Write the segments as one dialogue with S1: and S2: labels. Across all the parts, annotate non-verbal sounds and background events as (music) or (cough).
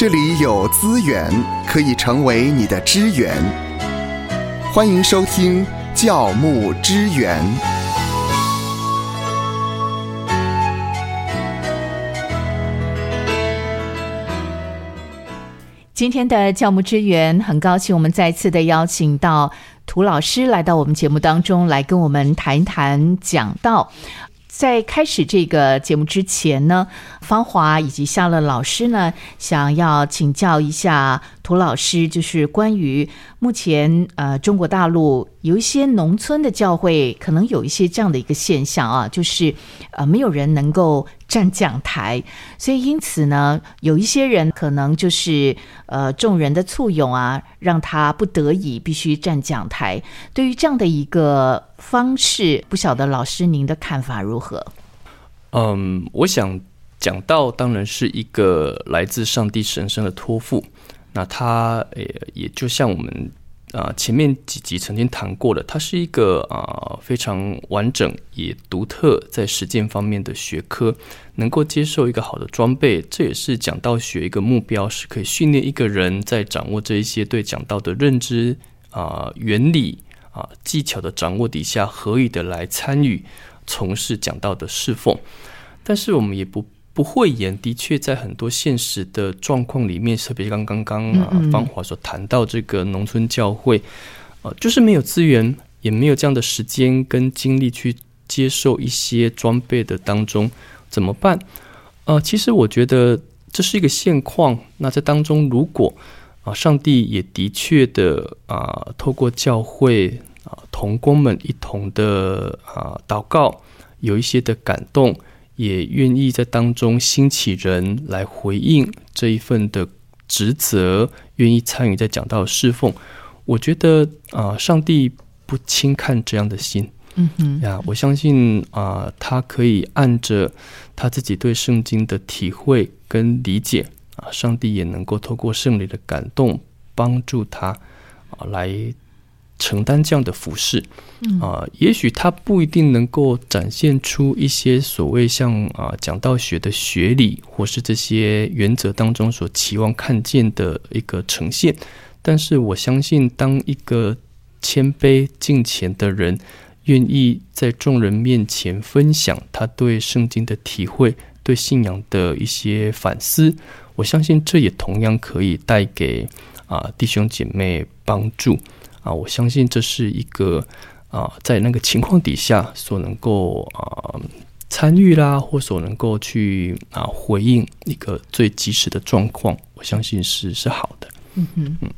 S1: 这里有资源可以成为你的支援。欢迎收听教牧支援。
S2: 今天的教牧支援，很高兴我们再次的邀请到涂老师来到我们节目当中，来跟我们谈一谈讲道。在开始这个节目之前呢，芳华以及夏乐老师呢，想要请教一下涂老师，就是关于目前呃中国大陆有一些农村的教会，可能有一些这样的一个现象啊，就是呃没有人能够站讲台，所以因此呢，有一些人可能就是呃众人的簇拥啊，让他不得已必须站讲台。对于这样的一个方式，不晓得老师您的看法如何？
S3: 嗯，我想讲到当然是一个来自上帝神圣的托付，那它也也就像我们啊前面几集曾经谈过的，它是一个啊非常完整也独特在实践方面的学科，能够接受一个好的装备，这也是讲道学一个目标，是可以训练一个人在掌握这一些对讲道的认知啊原理。啊，技巧的掌握底下，合理的来参与从事讲道的侍奉。但是我们也不不讳言，的确在很多现实的状况里面，特别刚刚刚啊芳华所谈到这个农村教会，呃，就是没有资源，也没有这样的时间跟精力去接受一些装备的当中，怎么办？呃，其实我觉得这是一个现况。那在当中，如果啊，上帝也的确的啊，透过教会啊，同工们一同的啊祷告，有一些的感动，也愿意在当中兴起人来回应这一份的职责，愿意参与在讲道侍奉。我觉得啊，上帝不轻看这样的心，
S2: 嗯哼
S3: 呀，我相信啊，他可以按着他自己对圣经的体会跟理解。啊，上帝也能够透过圣灵的感动，帮助他啊，来承担这样的服饰。啊，也许他不一定能够展现出一些所谓像啊讲道学的学理，或是这些原则当中所期望看见的一个呈现。但是我相信，当一个谦卑敬虔的人，愿意在众人面前分享他对圣经的体会，对信仰的一些反思。我相信这也同样可以带给啊弟兄姐妹帮助啊！我相信这是一个啊在那个情况底下所能够啊参与啦，或所能够去啊回应一个最及时的状况。我相信是是好的。
S2: 嗯哼
S3: 嗯。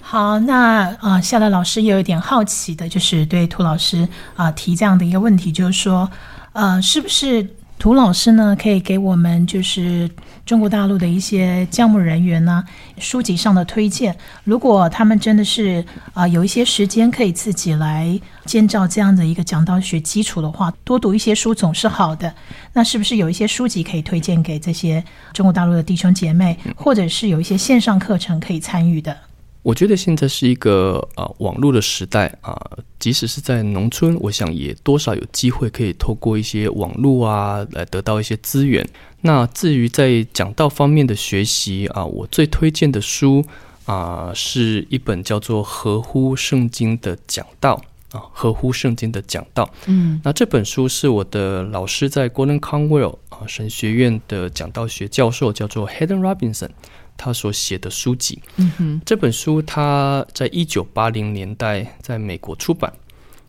S4: 好，那啊夏乐老师也有一点好奇的，就是对涂老师啊提这样的一个问题，就是说呃是不是？涂老师呢，可以给我们就是中国大陆的一些教牧人员呢书籍上的推荐。如果他们真的是啊有一些时间可以自己来建造这样的一个讲道学基础的话，多读一些书总是好的。那是不是有一些书籍可以推荐给这些中国大陆的弟兄姐妹，或者是有一些线上课程可以参与的？
S3: 我觉得现在是一个啊网络的时代啊，即使是在农村，我想也多少有机会可以透过一些网络啊来得到一些资源。那至于在讲道方面的学习啊，我最推荐的书啊是一本叫做《合乎圣经的讲道》啊，《合乎圣经的讲道》。
S2: 嗯，
S3: 那这本书是我的老师在 Gordon Conwell 啊神学院的讲道学教授，叫做 Hayden Robinson。他所写的书籍，
S2: 嗯哼，
S3: 这本书他在一九八零年代在美国出版，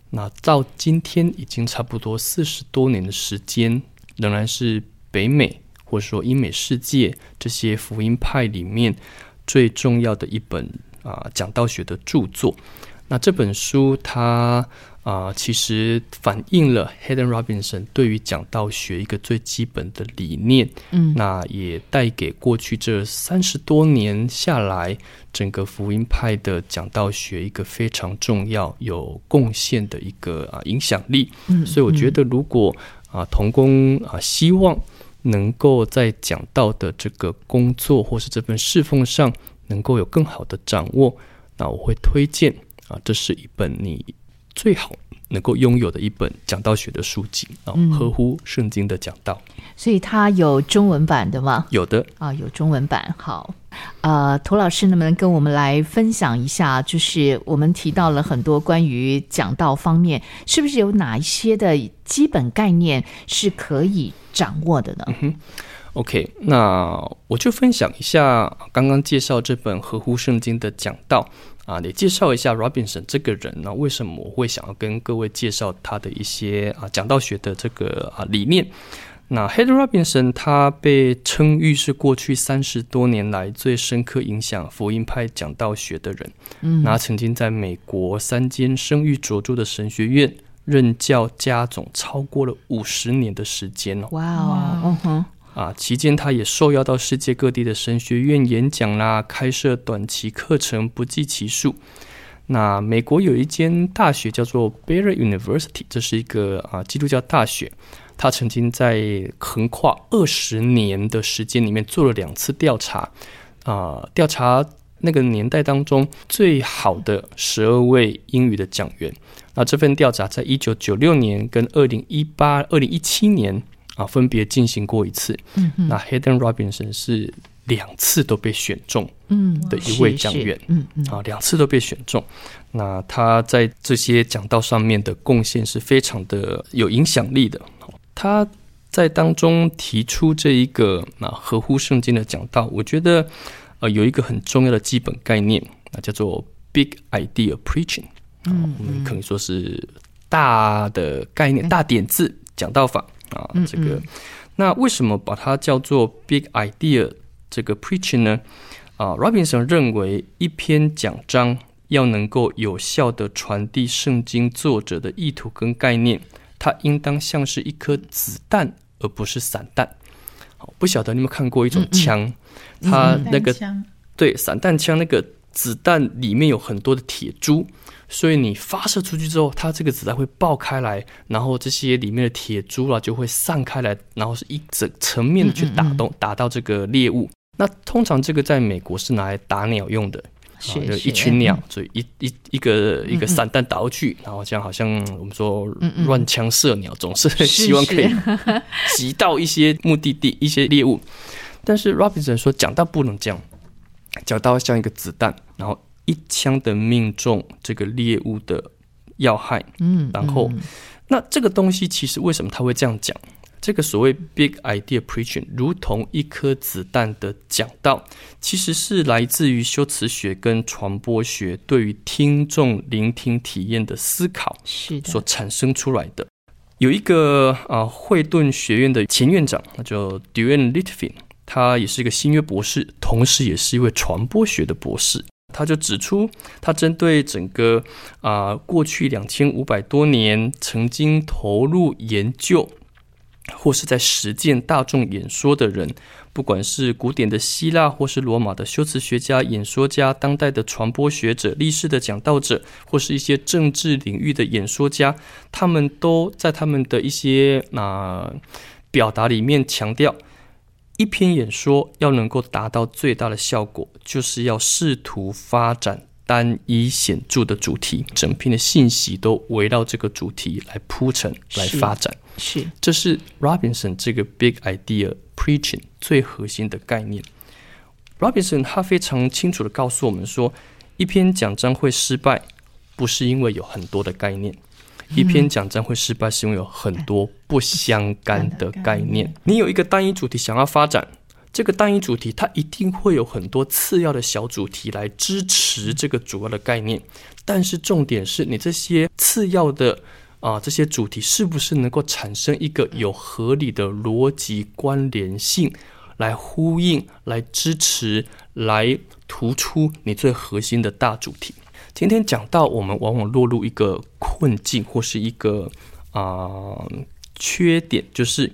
S3: 那到今天已经差不多四十多年的时间，仍然是北美或者说英美世界这些福音派里面最重要的一本啊讲道学的著作。那这本书它。啊，其实反映了 Hayden Robinson 对于讲道学一个最基本的理念，
S2: 嗯，
S3: 那也带给过去这三十多年下来，整个福音派的讲道学一个非常重要、有贡献的一个啊影响力。
S2: 嗯，
S3: 所以我觉得，如果啊童工啊希望能够在讲道的这个工作或是这份侍奉上能够有更好的掌握，那我会推荐啊，这是一本你。最好能够拥有的一本讲道学的书籍啊，合乎圣经的讲道。
S2: 所以它有中文版的吗？
S3: 有的
S2: 啊，有中文版。好，呃，涂老师能不能跟我们来分享一下？就是我们提到了很多关于讲道方面，是不是有哪一些的基本概念是可以掌握的呢？
S3: 嗯 OK，那我就分享一下刚刚介绍这本合乎圣经的讲道啊，也介绍一下 Robinson 这个人呢，为什么我会想要跟各位介绍他的一些啊讲道学的这个啊理念。那 Hayden Robinson 他被称誉是过去三十多年来最深刻影响福音派讲道学的人。嗯，那曾经在美国三间声誉卓著的神学院任教家总超过了五十年的时间哦。
S2: 哇哦，嗯哼。
S3: 啊，期间他也受邀到世界各地的神学院演讲啦，开设短期课程不计其数。那美国有一间大学叫做 Baylor University，这是一个啊基督教大学。他曾经在横跨二十年的时间里面做了两次调查，啊，调查那个年代当中最好的十二位英语的讲员。那这份调查在一九九六年跟二零一八、二零一七年。啊，分别进行过一次。嗯那 Hayden Robinson 是两次都被选中，嗯，的一位讲员。嗯嗯。啊，两次都被选中。那他在这些讲道上面的贡献是非常的有影响力的。他在当中提出这一个那合乎圣经的讲道，我觉得呃有一个很重要的基本概念，那叫做 Big Idea Preaching。嗯。我们可以说是大的概念、大点字讲道法。啊，这个，那为什么把它叫做 big idea 这个 preaching 呢？啊，Robinson 认为一篇讲章要能够有效的传递圣经作者的意图跟概念，它应当像是一颗子弹，而不是散弹。好，不晓得你有没有看过一种枪，它那个对散弹枪那个子弹里面有很多的铁珠。所以你发射出去之后，它这个子弹会爆开来，然后这些里面的铁珠啊就会散开来，然后是一整层面的去打动打到这个猎物。那通常这个在美国是拿来打鸟用的，
S2: 是
S3: 一群鸟，所以一一一个一个散弹打过去，然后这样好像我们说乱枪射鸟，总是希望可以 (laughs) 击到一些目的地、一些猎物。但是 Robinson 说讲到不能这样，讲到像一个子弹，然后。一枪的命中这个猎物的要害，嗯，然后那这个东西其实为什么他会这样讲？这个所谓 big idea preaching，如同一颗子弹的讲道，其实是来自于修辞学跟传播学对于听众聆听体验的思考，
S2: 是
S3: 所产生出来的。有一个啊，惠顿学院的前院长，那叫 Duane Litvin，他也是一个新约博士，同时也是一位传播学的博士。他就指出，他针对整个啊过去两千五百多年曾经投入研究或是在实践大众演说的人，不管是古典的希腊或是罗马的修辞学家、演说家、当代的传播学者、历史的讲道者，或是一些政治领域的演说家，他们都在他们的一些啊表达里面强调。一篇演说要能够达到最大的效果，就是要试图发展单一显著的主题，整篇的信息都围绕这个主题来铺陈、来发展。
S2: 是，
S3: 这是 Robinson 这个 Big Idea Preaching 最核心的概念。Robinson 他非常清楚的告诉我们说，一篇讲章会失败，不是因为有很多的概念。一篇讲章会失败，是因为有很多不相干的概念。你有一个单一主题想要发展，这个单一主题它一定会有很多次要的小主题来支持这个主要的概念。但是重点是你这些次要的啊这些主题是不是能够产生一个有合理的逻辑关联性，来呼应、来支持、来突出你最核心的大主题。今天讲到，我们往往落入一个困境，或是一个啊缺点，就是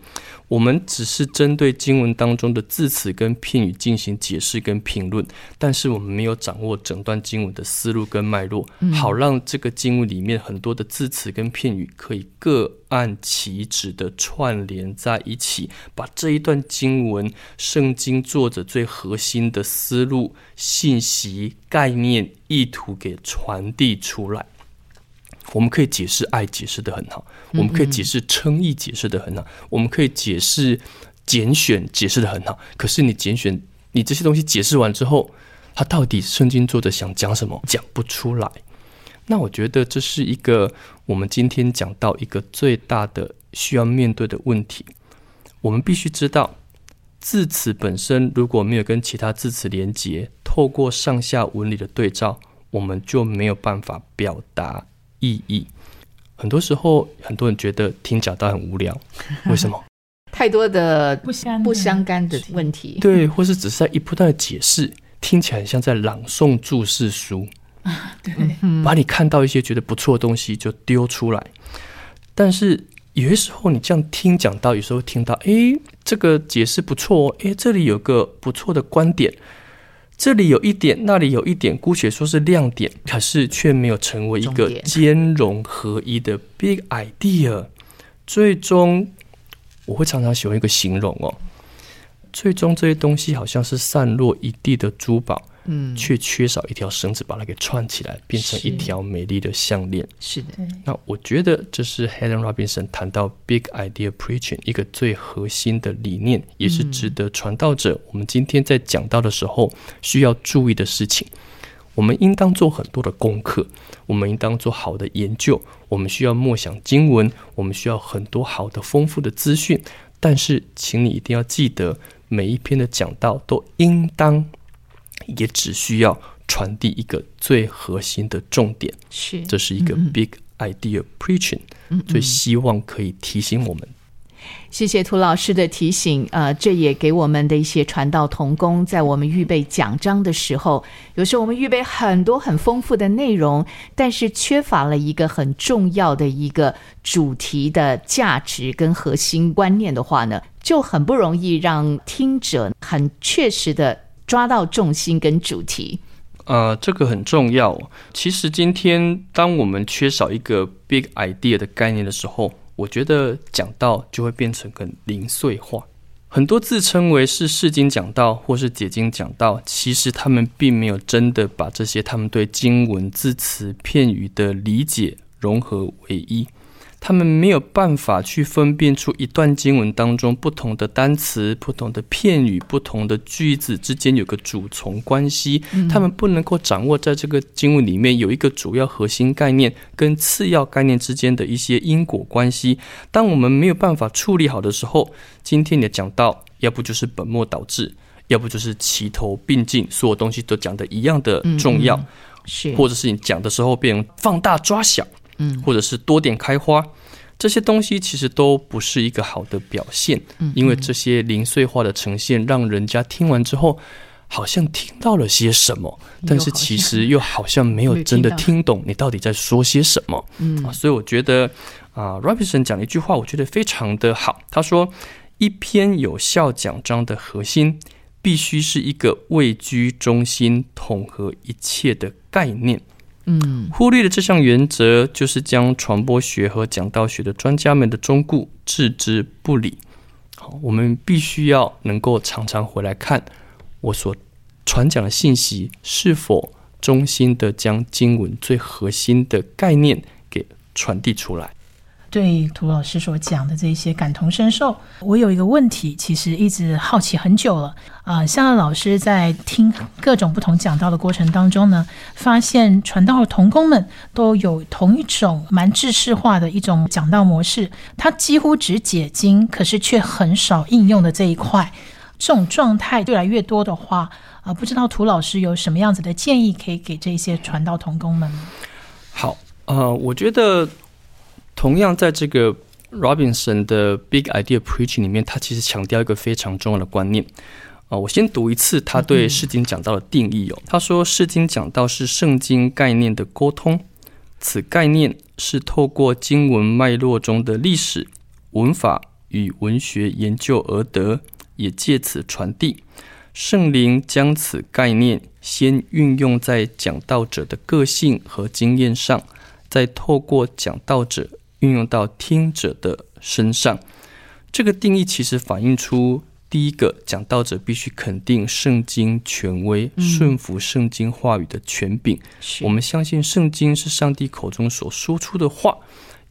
S3: 我们只是针对经文当中的字词跟片语进行解释跟评论，但是我们没有掌握整段经文的思路跟脉络，好让这个经文里面很多的字词跟片语可以各。按其旨的串联在一起，把这一段经文、圣经作者最核心的思路、信息、概念、意图给传递出来。我们可以解释爱解释的很好，我们可以解释称义解释的很好，我们可以解释拣选解释的很好。可是你拣选你这些东西解释完之后，他到底圣经作者想讲什么，讲不出来。那我觉得这是一个我们今天讲到一个最大的需要面对的问题。我们必须知道，字词本身如果没有跟其他字词连接，透过上下文理的对照，我们就没有办法表达意义。很多时候，很多人觉得听讲道很无聊，(laughs) 为什么？
S2: 太多的
S4: 不相
S2: 不相干的问题。
S3: 对，或是只是在一不断的解释，听起来很像在朗诵注释书。(laughs)
S4: 啊，对，
S3: 把你看到一些觉得不错的东西就丢出来，但是有些时候你这样听讲到，有时候听到，哎，这个解释不错哦，哎，这里有个不错的观点，这里有一点，那里有一点，姑且说是亮点，可是却没有成为一个兼容合一的 big idea。最终，我会常常喜欢一个形容哦，最终这些东西好像是散落一地的珠宝。
S2: 嗯，
S3: 却缺少一条绳子把它给串起来，变成一条美丽的项链。
S2: 是的，
S3: 那我觉得这是 Helen Robinson 谈到 Big Idea Preaching 一个最核心的理念，也是值得传道者我们今天在讲到的时候需要注意的事情。我们应当做很多的功课，我们应当做好的研究，我们需要默想经文，我们需要很多好的丰富的资讯。但是，请你一定要记得，每一篇的讲道都应当。也只需要传递一个最核心的重点，
S2: 是。
S3: 这是一个 big idea preaching，、最希望可以提醒我们。
S2: 谢谢涂老师的提醒，呃，这也给我们的一些传道同工，在我们预备讲章的时候，有时候我们预备很多很丰富的内容，但是缺乏了一个很重要的一个主题的价值跟核心观念的话呢，就很不容易让听者很确实的抓到重心跟主题。
S3: 呃，这个很重要。其实今天当我们缺少一个 big idea 的概念的时候，我觉得讲道就会变成很零碎化。很多自称为是释经讲道或是解经讲道，其实他们并没有真的把这些他们对经文字词片语的理解融合为一。他们没有办法去分辨出一段经文当中不同的单词、不同的片语、不同的句子之间有个主从关系。他们不能够掌握在这个经文里面有一个主要核心概念跟次要概念之间的一些因果关系。当我们没有办法处理好的时候，今天你的讲到，要不就是本末倒置，要不就是齐头并进，所有东西都讲的一样的重要。
S2: 是，
S3: 或者是你讲的时候变成放大抓小，嗯，或者是多点开花，这些东西其实都不是一个好的表现，嗯，因为这些零碎化的呈现，让人家听完之后好像听到了些什么，但是其实又好像没有真的听懂你到底在说些什么，嗯。啊，所以我觉得啊，Robinson 讲了一句话，我觉得非常的好，他说，一篇有效奖章的核心。必须是一个位居中心、统合一切的概念。
S2: 嗯，
S3: 忽略的这项原则，就是将传播学和讲道学的专家们的忠固置之不理。好，我们必须要能够常常回来看我所传讲的信息是否衷心的将经文最核心的概念给传递出来。
S4: 对涂老师所讲的这些感同身受，我有一个问题，其实一直好奇很久了。啊、呃，像老师在听各种不同讲道的过程当中呢，发现传道的同工们都有同一种蛮制式化的一种讲道模式，他几乎只解经，可是却很少应用的这一块。这种状态越来越多的话，啊、呃，不知道涂老师有什么样子的建议可以给这些传道同工们？
S3: 好，呃，我觉得。同样，在这个 Robinson 的 Big Idea Preaching 里面，他其实强调一个非常重要的观念啊、呃。我先读一次他对释经讲道的定义哦。他说，释经讲道是圣经概念的沟通，此概念是透过经文脉络中的历史、文法与文学研究而得，也借此传递。圣灵将此概念先运用在讲道者的个性和经验上，再透过讲道者。运用到听者的身上，这个定义其实反映出第一个讲道者必须肯定圣经权威，顺服圣经话语的权柄。
S2: 是
S3: 我们相信圣经是上帝口中所说出的话，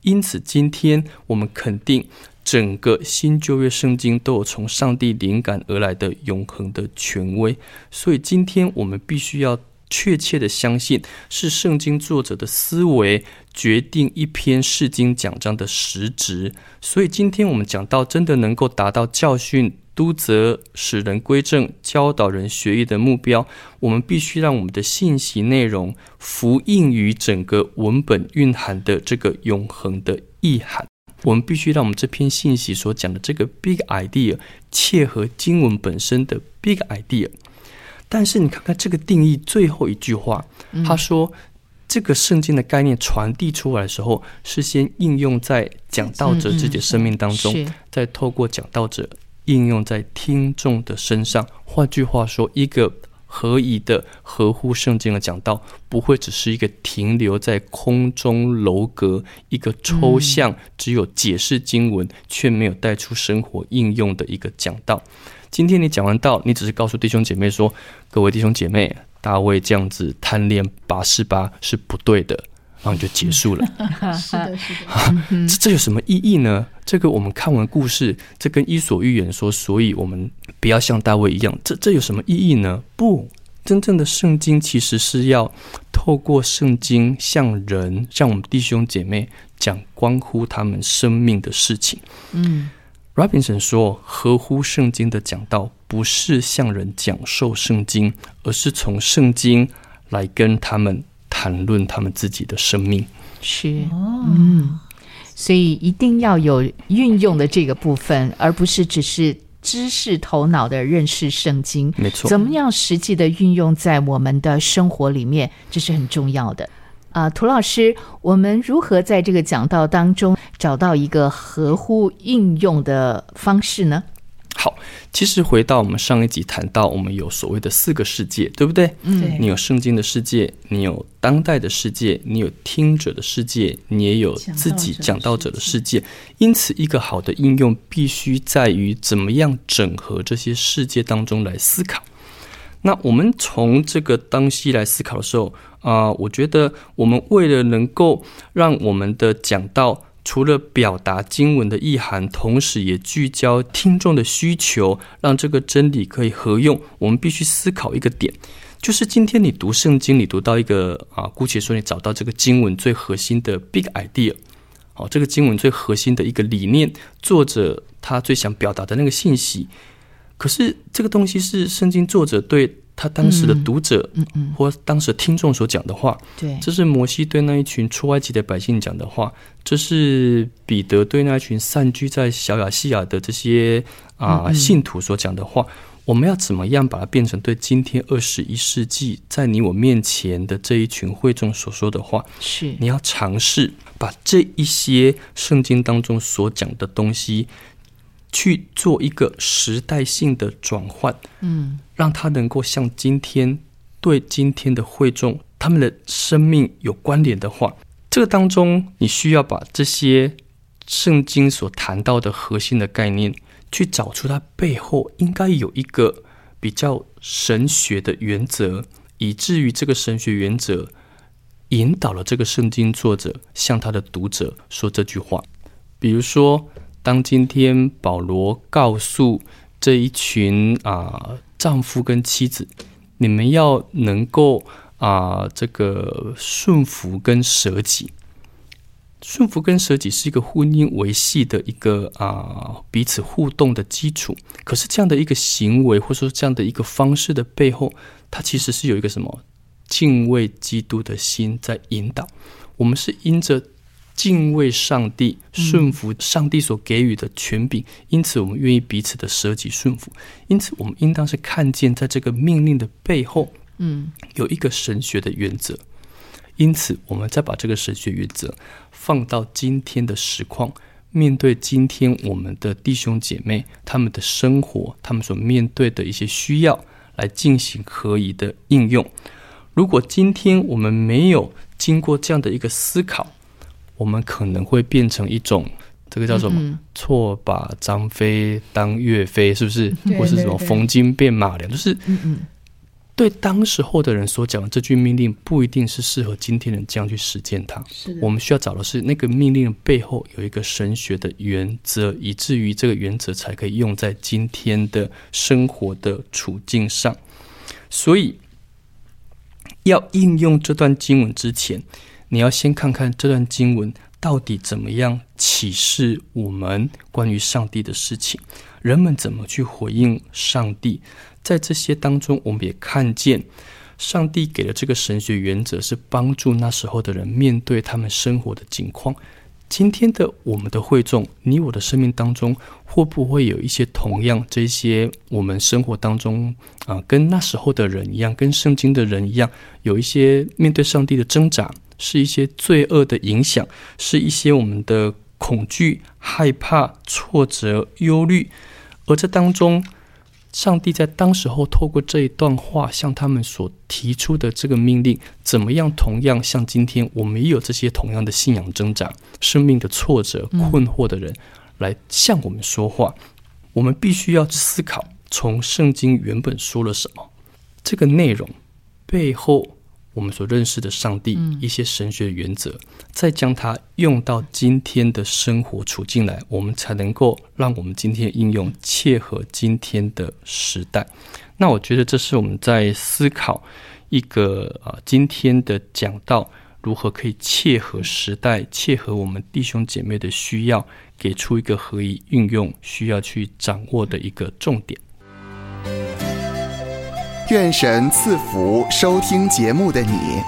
S3: 因此今天我们肯定整个新旧约圣经都有从上帝灵感而来的永恒的权威。所以今天我们必须要确切的相信，是圣经作者的思维决定一篇释经讲章的实质。所以今天我们讲到真的能够达到教训。督责使人归正、教导人学艺的目标，我们必须让我们的信息内容符应于整个文本蕴含的这个永恒的意涵。我们必须让我们这篇信息所讲的这个 big idea 切合经文本身的 big idea。但是你看看这个定义最后一句话，他说这个圣经的概念传递出来的时候，是先应用在讲道者自己的生命当中，
S2: 是
S3: 再透过讲道者应用在听众的身上。换句话说，一个合宜的、合乎圣经的讲道，不会只是一个停留在空中楼阁、一个抽象、只有解释经文却没有带出生活应用的一个讲道。今天你讲完道，你只是告诉弟兄姐妹说：“各位弟兄姐妹，大卫这样子贪恋拔示巴是不对的。”然后你就结束了。(laughs)
S4: 是的，是的，
S3: 这这有什么意义呢？这个我们看完故事，这跟伊索寓言说，所以我们不要像大卫一样，这这有什么意义呢？不，真正的圣经其实是要透过圣经向人，向我们弟兄姐妹讲关乎他们生命的事情。
S2: 嗯
S3: Robinson 说，合乎圣经的讲道，不是向人讲授圣经，而是从圣经来跟他们谈论他们自己的生命。
S2: 是嗯，所以一定要有运用的这个部分，而不是只是知识头脑的认识圣经。
S3: 没错，
S2: 怎么样实际的运用在我们的生活里面，这是很重要的。啊、涂老师，我们如何在这个讲道当中找到一个合乎应用的方式呢？
S3: 好，其实回到我们上一集谈到，我们有所谓的四个世界，对不对？
S4: 嗯
S3: 你有圣经的世界，你有当代的世界，你有听者的世界，你也有自己讲道者的世界。因此，一个好的应用必须在于怎么样整合这些世界当中来思考。那我们从这个东西来思考的时候，啊、我觉得我们为了能够让我们的讲道除了表达经文的意涵，同时也聚焦听众的需求，让这个真理可以合用，我们必须思考一个点，就是今天你读圣经，你读到一个啊，姑且说你找到这个经文最核心的 big idea，好，这个经文最核心的一个理念，作者他最想表达的那个信息，可是这个东西是圣经作者对他当时的读者，
S2: 嗯嗯，
S3: 或当时听众所讲的话，
S2: 对，
S3: 这是摩西对那一群出埃及的百姓讲的话，这是彼得对那一群散居在小亚细亚的这些啊、信徒所讲的话。我们要怎么样把它变成对今天二十一世纪在你我面前的这一群会众所说的话？
S2: 是
S3: 你要尝试把这一些圣经当中所讲的东西，去做一个时代性的转换，
S2: 嗯
S3: 让他能够像今天对今天的会众他们的生命有关联的话，这个当中你需要把这些圣经所谈到的核心的概念，去找出它背后应该有一个比较神学的原则，以至于这个神学原则引导了这个圣经作者向他的读者说这句话。比如说，当今天保罗告诉这一群啊、丈夫跟妻子，你们要能够啊、这个顺服跟舍己。顺服跟舍己是一个婚姻维系的一个啊、彼此互动的基础。可是这样的一个行为，或者说这样的一个方式的背后，它其实是有一个什么敬畏基督的心在引导。我们是因着敬畏上帝、顺服上帝所给予的权柄，因此我们愿意彼此的舍己顺服。因此，我们应当是看见在这个命令的背后
S2: 嗯
S3: 有一个神学的原则。因此，我们再把这个神学原则放到今天的实况，面对今天我们的弟兄姐妹他们的生活，他们所面对的一些需要，来进行合宜的应用。如果今天我们没有经过这样的一个思考，我们可能会变成一种这个叫什么？
S2: 嗯
S3: 错把张飞当岳飞，是不是？
S4: 对
S3: 或是什么逢金变马良？就是对当时候的人所讲的这句命令，不一定是适合今天人这样去实践它。
S2: 是
S3: 我们需要找的是那个命令的背后有一个神学的原则，以至于这个原则才可以用在今天的生活的处境上。所以，要应用这段经文之前，你要先看看这段经文到底怎么样启示我们关于上帝的事情，人们怎么去回应上帝。在这些当中，我们也看见。上帝给的这个神学原则是帮助那时候的人面对他们生活的境况。今天的我们的会众，你我的生命当中，会不会有一些同样这些我们生活当中啊、跟那时候的人一样，跟圣经的人一样，有一些面对上帝的挣扎，是一些罪恶的影响，是一些我们的恐惧、害怕、挫折、忧虑，而这当中。上帝在当时候透过这一段话向他们所提出的这个命令，怎么样？同样像今天我们也有这些同样的信仰挣扎、生命的挫折、困惑的人，来向我们说话。我们必须要思考，从圣经原本说了什么，这个内容背后我们所认识的上帝一些神学原则，再将它用到今天的生活处境来，我们才能够让我们今天应用切合今天的时代。那我觉得这是我们在思考一个啊、今天的讲到如何可以切合时代、切合我们弟兄姐妹的需要，给出一个何以运用需要去掌握的一个重点。
S1: 愿神赐福收听节目的你，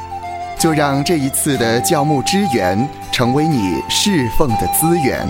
S1: 就让这一次的教牧支援成为你侍奉的资源。